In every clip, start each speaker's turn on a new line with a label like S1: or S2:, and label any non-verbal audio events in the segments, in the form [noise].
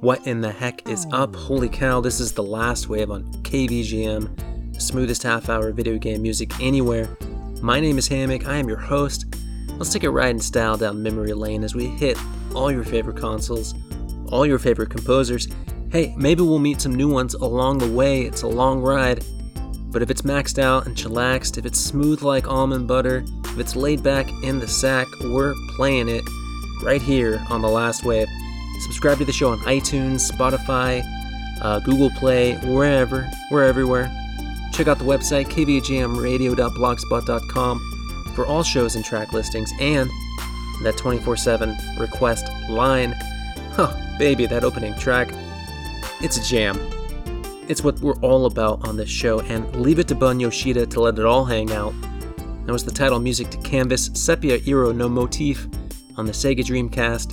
S1: What in the heck is oh. up? Holy cow, this is the last wave on KVGM, smoothest half hour video game music anywhere. My name is Hammock, I am your host. Let's take a ride in style down memory lane as we hit all your favorite consoles, all your favorite composers. Hey, maybe we'll meet some new ones along the way, it's a long ride. But if it's maxed out and chillaxed, if it's smooth like almond butter, if it's laid back in the sack, we're playing it right here on The Last Wave. Subscribe to the show on iTunes, Spotify, uh, Google Play, wherever. We're everywhere. Check out the website, kvgmradio.blogspot.com, for all shows and track listings and that 24 7 request line. Huh, baby, that opening track. It's a jam. It's what we're all about on this show, and leave it to Bun Yoshida to let it all hang out. That was the title music to Canvas Sepia Iro no Motif on the Sega Dreamcast.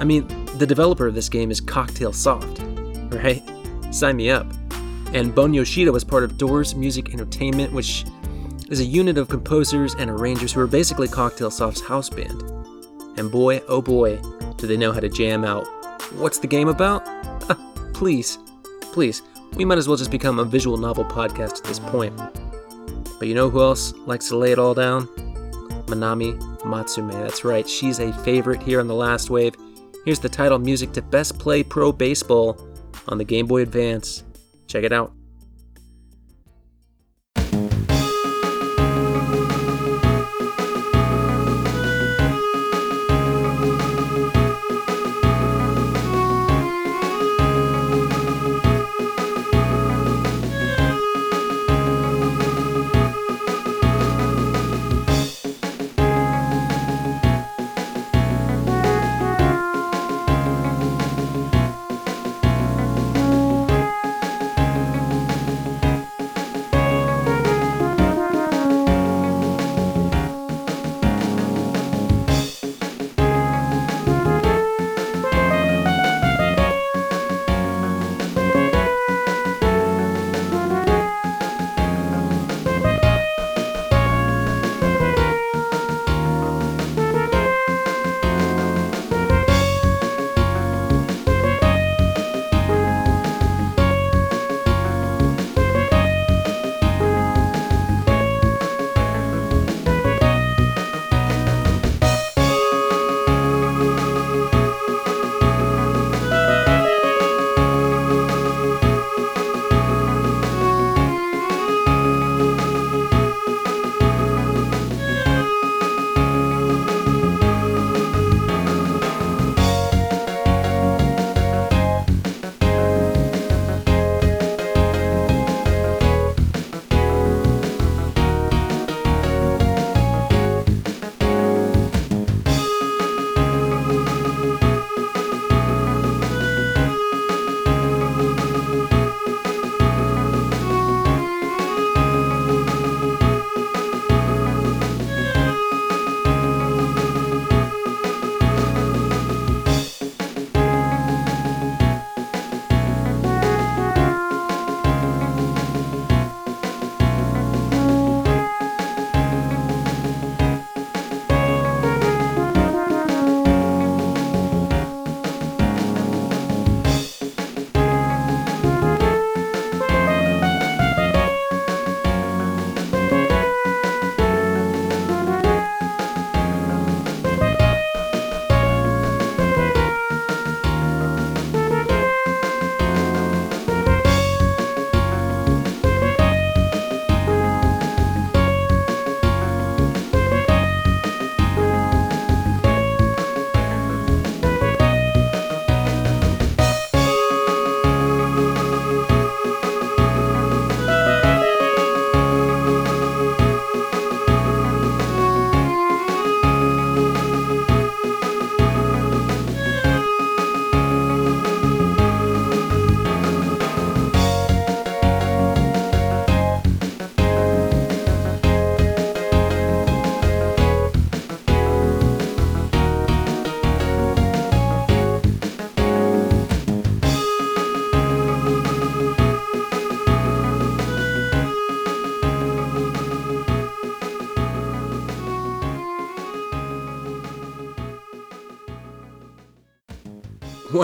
S1: I mean, the developer of this game is Cocktail Soft, right? Sign me up. And Bun Yoshida was part of Doors Music Entertainment, which is a unit of composers and arrangers who are basically Cocktail Soft's house band. And boy, oh boy, do they know how to jam out. What's the game about? please, please, we might as well just become a visual novel podcast at this point. But you know who else likes to lay it all down? Manami Matsumae. That's right, she's a favorite here on The Last Wave. Here's the title music to Best Play Pro Baseball on the Game Boy Advance. Check it out.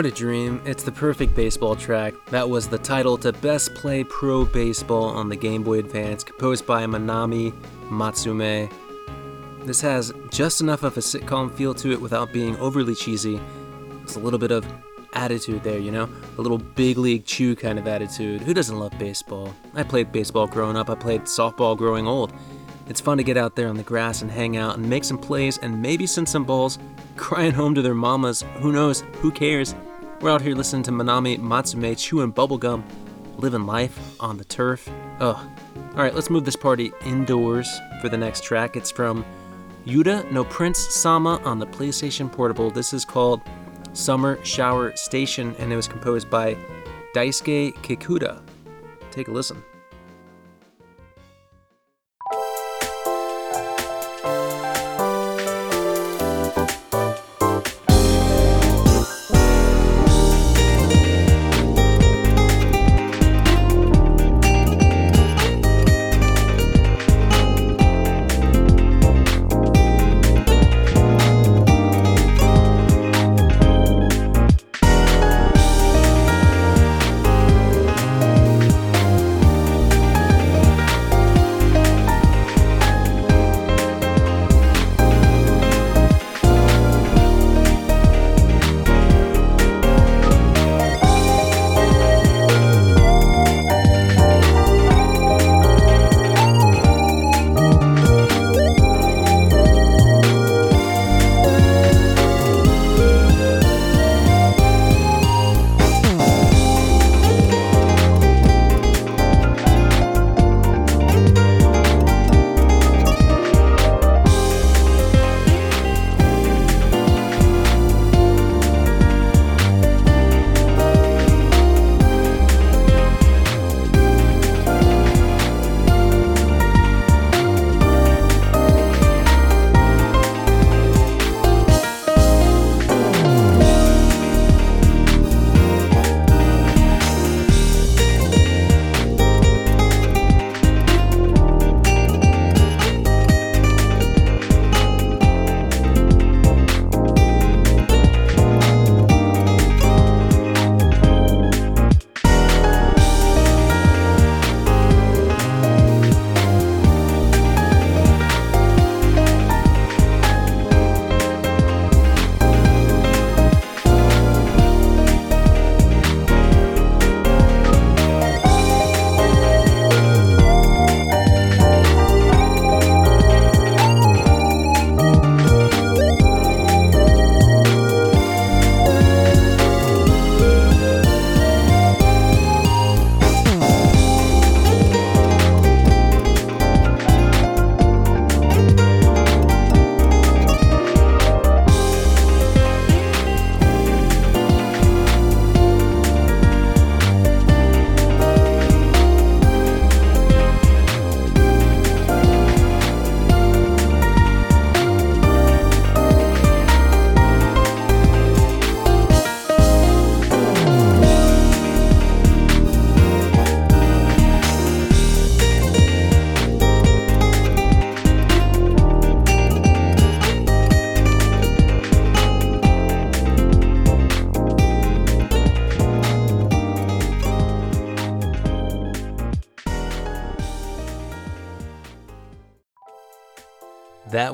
S1: What a dream. It's the perfect baseball track. That was the title to Best Play Pro Baseball on the Game Boy Advance, composed by Manami Matsumae. This has just enough of a sitcom feel to it without being overly cheesy. There's a little bit of attitude there, you know? A little big league chew kind of attitude. Who doesn't love baseball? I played baseball growing up, I played softball growing old. It's fun to get out there on the grass and hang out and make some plays and maybe send some balls [laughs] crying home to their mamas. Who knows? Who cares? We're out here listening to Manami Matsumae chewing bubblegum, living life on the turf. Ugh. Alright, let's move this party indoors for the next track. It's from Uta no Prince Sama on the PlayStation Portable. This is called Summer Shower Station and it was composed by Daisuke Kikuta. Take a listen.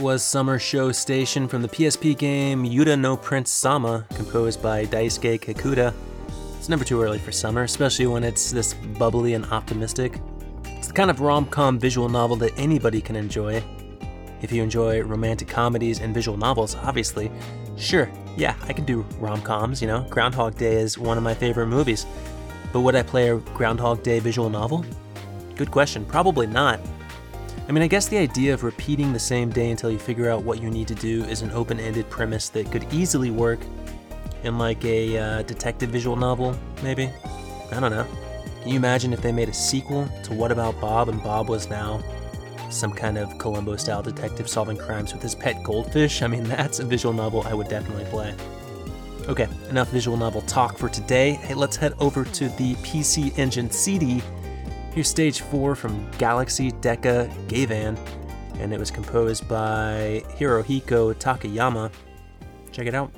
S1: Was Summer Show Station from the PSP game Uta no Prince Sama, composed by Daisuke Kikuta. It's never too early for summer, especially when it's this bubbly and optimistic. It's the kind of rom com visual novel that anybody can enjoy. If you enjoy romantic comedies and visual novels, obviously, sure, yeah, I can do rom coms, you know. Groundhog Day is one of my favorite movies. But would I play a Groundhog Day visual novel? Good question. Probably not. I mean, I guess the idea of repeating the same day until you figure out what you need to do is an open ended premise that could easily work in like a uh, detective visual novel, maybe? I don't know. Can you imagine if they made a sequel to What About Bob and Bob was now some kind of Columbo style detective solving crimes with his pet goldfish? I mean, [laughs] that's a visual novel I would definitely play. Okay, enough visual novel talk for today. Hey, let's head over to the PC Engine CD Here's stage four from Galaxy Deca Gavan, and it was composed by Hirohiko Takayama. Check it out.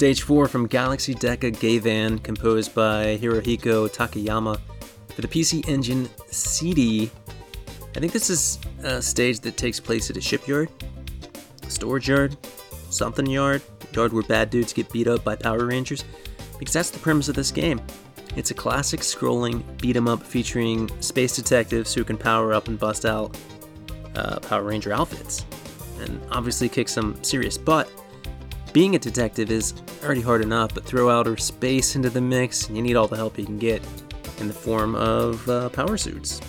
S1: Stage 4 from Galaxy Deca Gavan, composed by Hirohiko Takayama for the PC Engine CD. I think this is a stage that takes place at a shipyard, storage yard, something yard, yard where bad dudes get beat up by Power Rangers, because that's the premise of this game. It's a classic scrolling beat 'em up featuring space detectives who can power up and bust out uh, Power Ranger outfits, and obviously kick some serious butt. Being a detective is already hard enough, but throw outer space into the mix, and you need all the help you can get in the form of uh, power suits.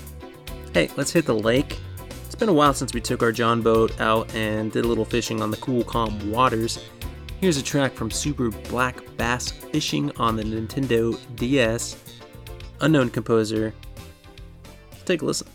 S1: Hey, let's hit the lake. It's been a while since we took our John boat out and did a little fishing on the cool, calm waters. Here's a track from Super Black Bass Fishing on the Nintendo DS. Unknown composer. Take a listen.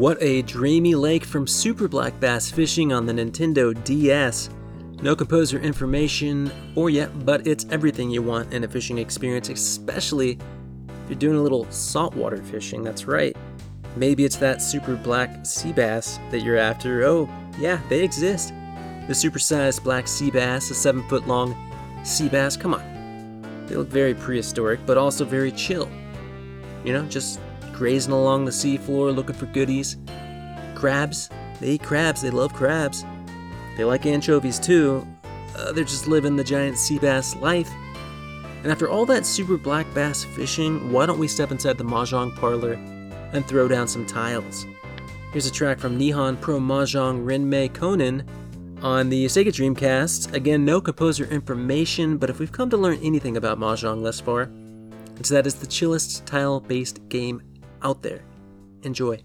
S1: What a dreamy lake from Super Black Bass Fishing on the Nintendo DS. No composer information or yet, but it's everything you want in a fishing experience, especially if you're doing a little saltwater fishing. That's right. Maybe it's that super black sea bass that you're after. Oh, yeah, they exist. The supersized black sea bass, a 7 foot long sea bass, come on. They look very prehistoric, but also very chill. You know, just grazing along the seafloor looking for goodies. Crabs, they eat crabs, they love crabs. They like anchovies too. Uh, they're just living the giant sea bass life. And after all that super black bass fishing, why don't we step inside the Mahjong parlor and throw down some tiles? Here's a track from Nihon Pro Mahjong Renmei Konin on the Sega Dreamcast. Again, no composer information, but if we've come to learn anything about Mahjong thus far, it's that it's the chillest tile based game out there. Enjoy.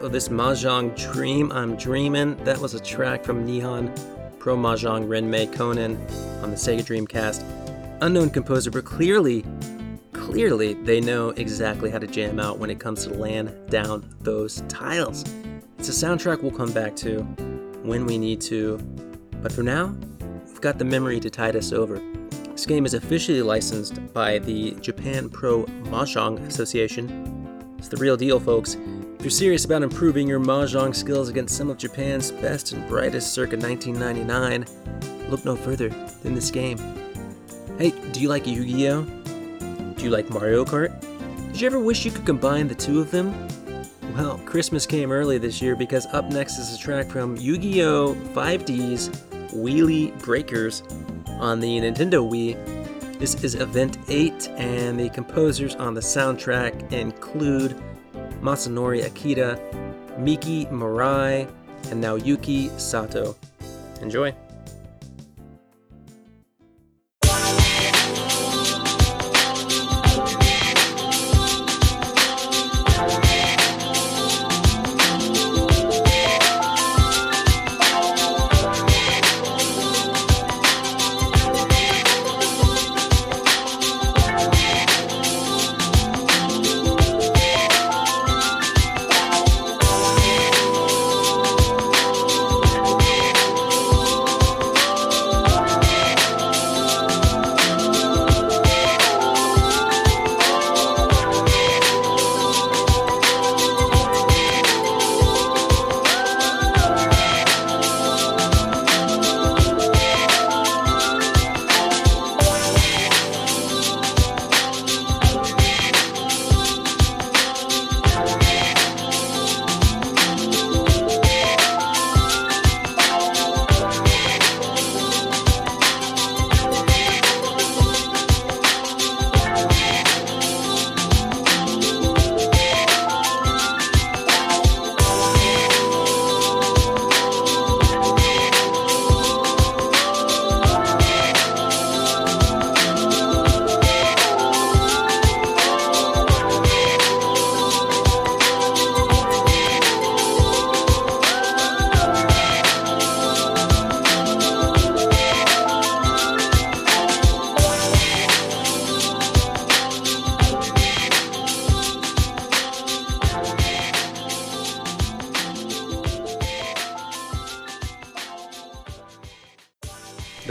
S1: Of this Mahjong Dream I'm Dreamin'. That was a track from Nihon Pro Mahjong Renmei Konin on the Sega Dreamcast. Unknown composer, but clearly, clearly they know exactly how to jam out when it comes to land down those tiles. It's a soundtrack we'll come back to when we need to, but for now, we've got the memory to tide us over. This game is officially licensed by the Japan Pro Mahjong Association it's the real deal, folks. If you're serious about improving your mahjong skills against some of Japan's best and brightest circa 1999, look no further than this game. Hey, do you like Yu Gi Oh? Do you like Mario Kart? Did you ever wish you could combine the two of them? Well, Christmas came early this year because up next is a track from Yu Gi Oh! 5D's Wheelie Breakers on the Nintendo Wii this is Event 8, and the composers on the soundtrack include Masanori Akita, Miki Mirai, and Naoyuki Sato. Enjoy!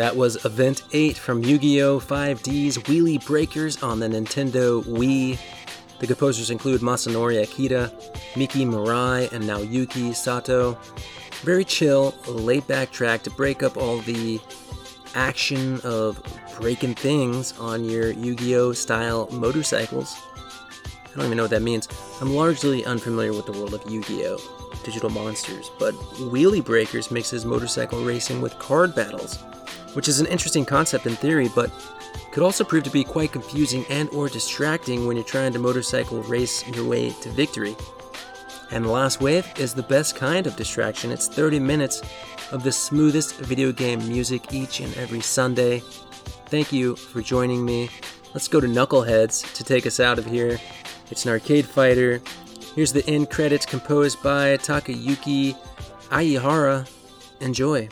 S1: That was Event 8 from Yu Gi Oh! 5D's Wheelie Breakers on the Nintendo Wii. The composers include Masanori Akita, Miki Mirai, and Naoyuki Sato. Very chill, laid back track to break up all the action of breaking things on your Yu Gi Oh! style motorcycles. I don't even know what that means. I'm largely unfamiliar with the world of Yu Gi Oh! digital monsters, but Wheelie Breakers mixes motorcycle racing with card battles which is an interesting concept in theory, but could also prove to be quite confusing and or distracting when you're trying to motorcycle race your way to victory. And the last wave is the best kind of distraction. It's 30 minutes of the smoothest video game music each and every Sunday. Thank you for joining me. Let's go to Knuckleheads to take us out of here. It's an arcade fighter. Here's the end credits composed by Takayuki Aihara. Enjoy.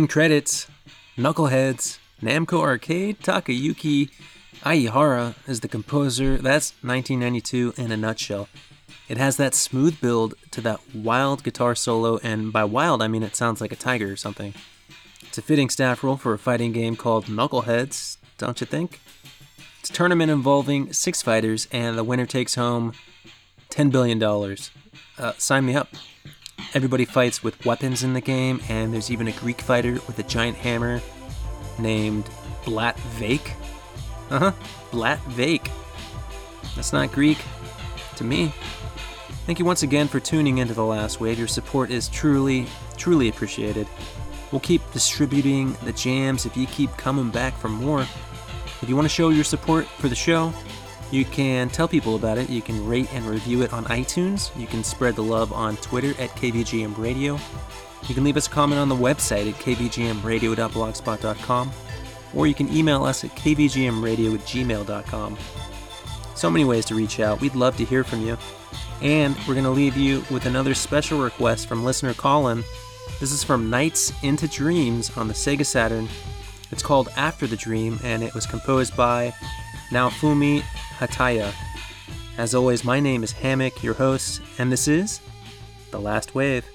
S1: In credits, Knuckleheads, Namco Arcade, Takayuki Aihara is the composer. That's 1992 in a nutshell. It has that smooth build to that wild guitar solo, and by wild I mean it sounds like a tiger or something. It's a fitting staff roll for a fighting game called Knuckleheads, don't you think? It's a tournament involving six fighters, and the winner takes home $10 billion. Uh, sign me up. Everybody fights with weapons in the game, and there's even a Greek fighter with a giant hammer named Blat Vake. Uh huh, Blat Vake. That's not Greek to me. Thank you once again for tuning into The Last Wave. Your support is truly, truly appreciated. We'll keep distributing the jams if you keep coming back for more. If you want to show your support for the show, you can tell people about it. You can rate and review it on iTunes. You can spread the love on Twitter at KVGM Radio. You can leave us a comment on the website at kvgmradio.blogspot.com. Or you can email us at kvgmradio at gmail.com. So many ways to reach out. We'd love to hear from you. And we're going to leave you with another special request from listener Colin. This is from Nights into Dreams on the Sega Saturn. It's called After the Dream, and it was composed by Naofumi Hataya. As always, my name is Hammock, your host, and this is The Last Wave.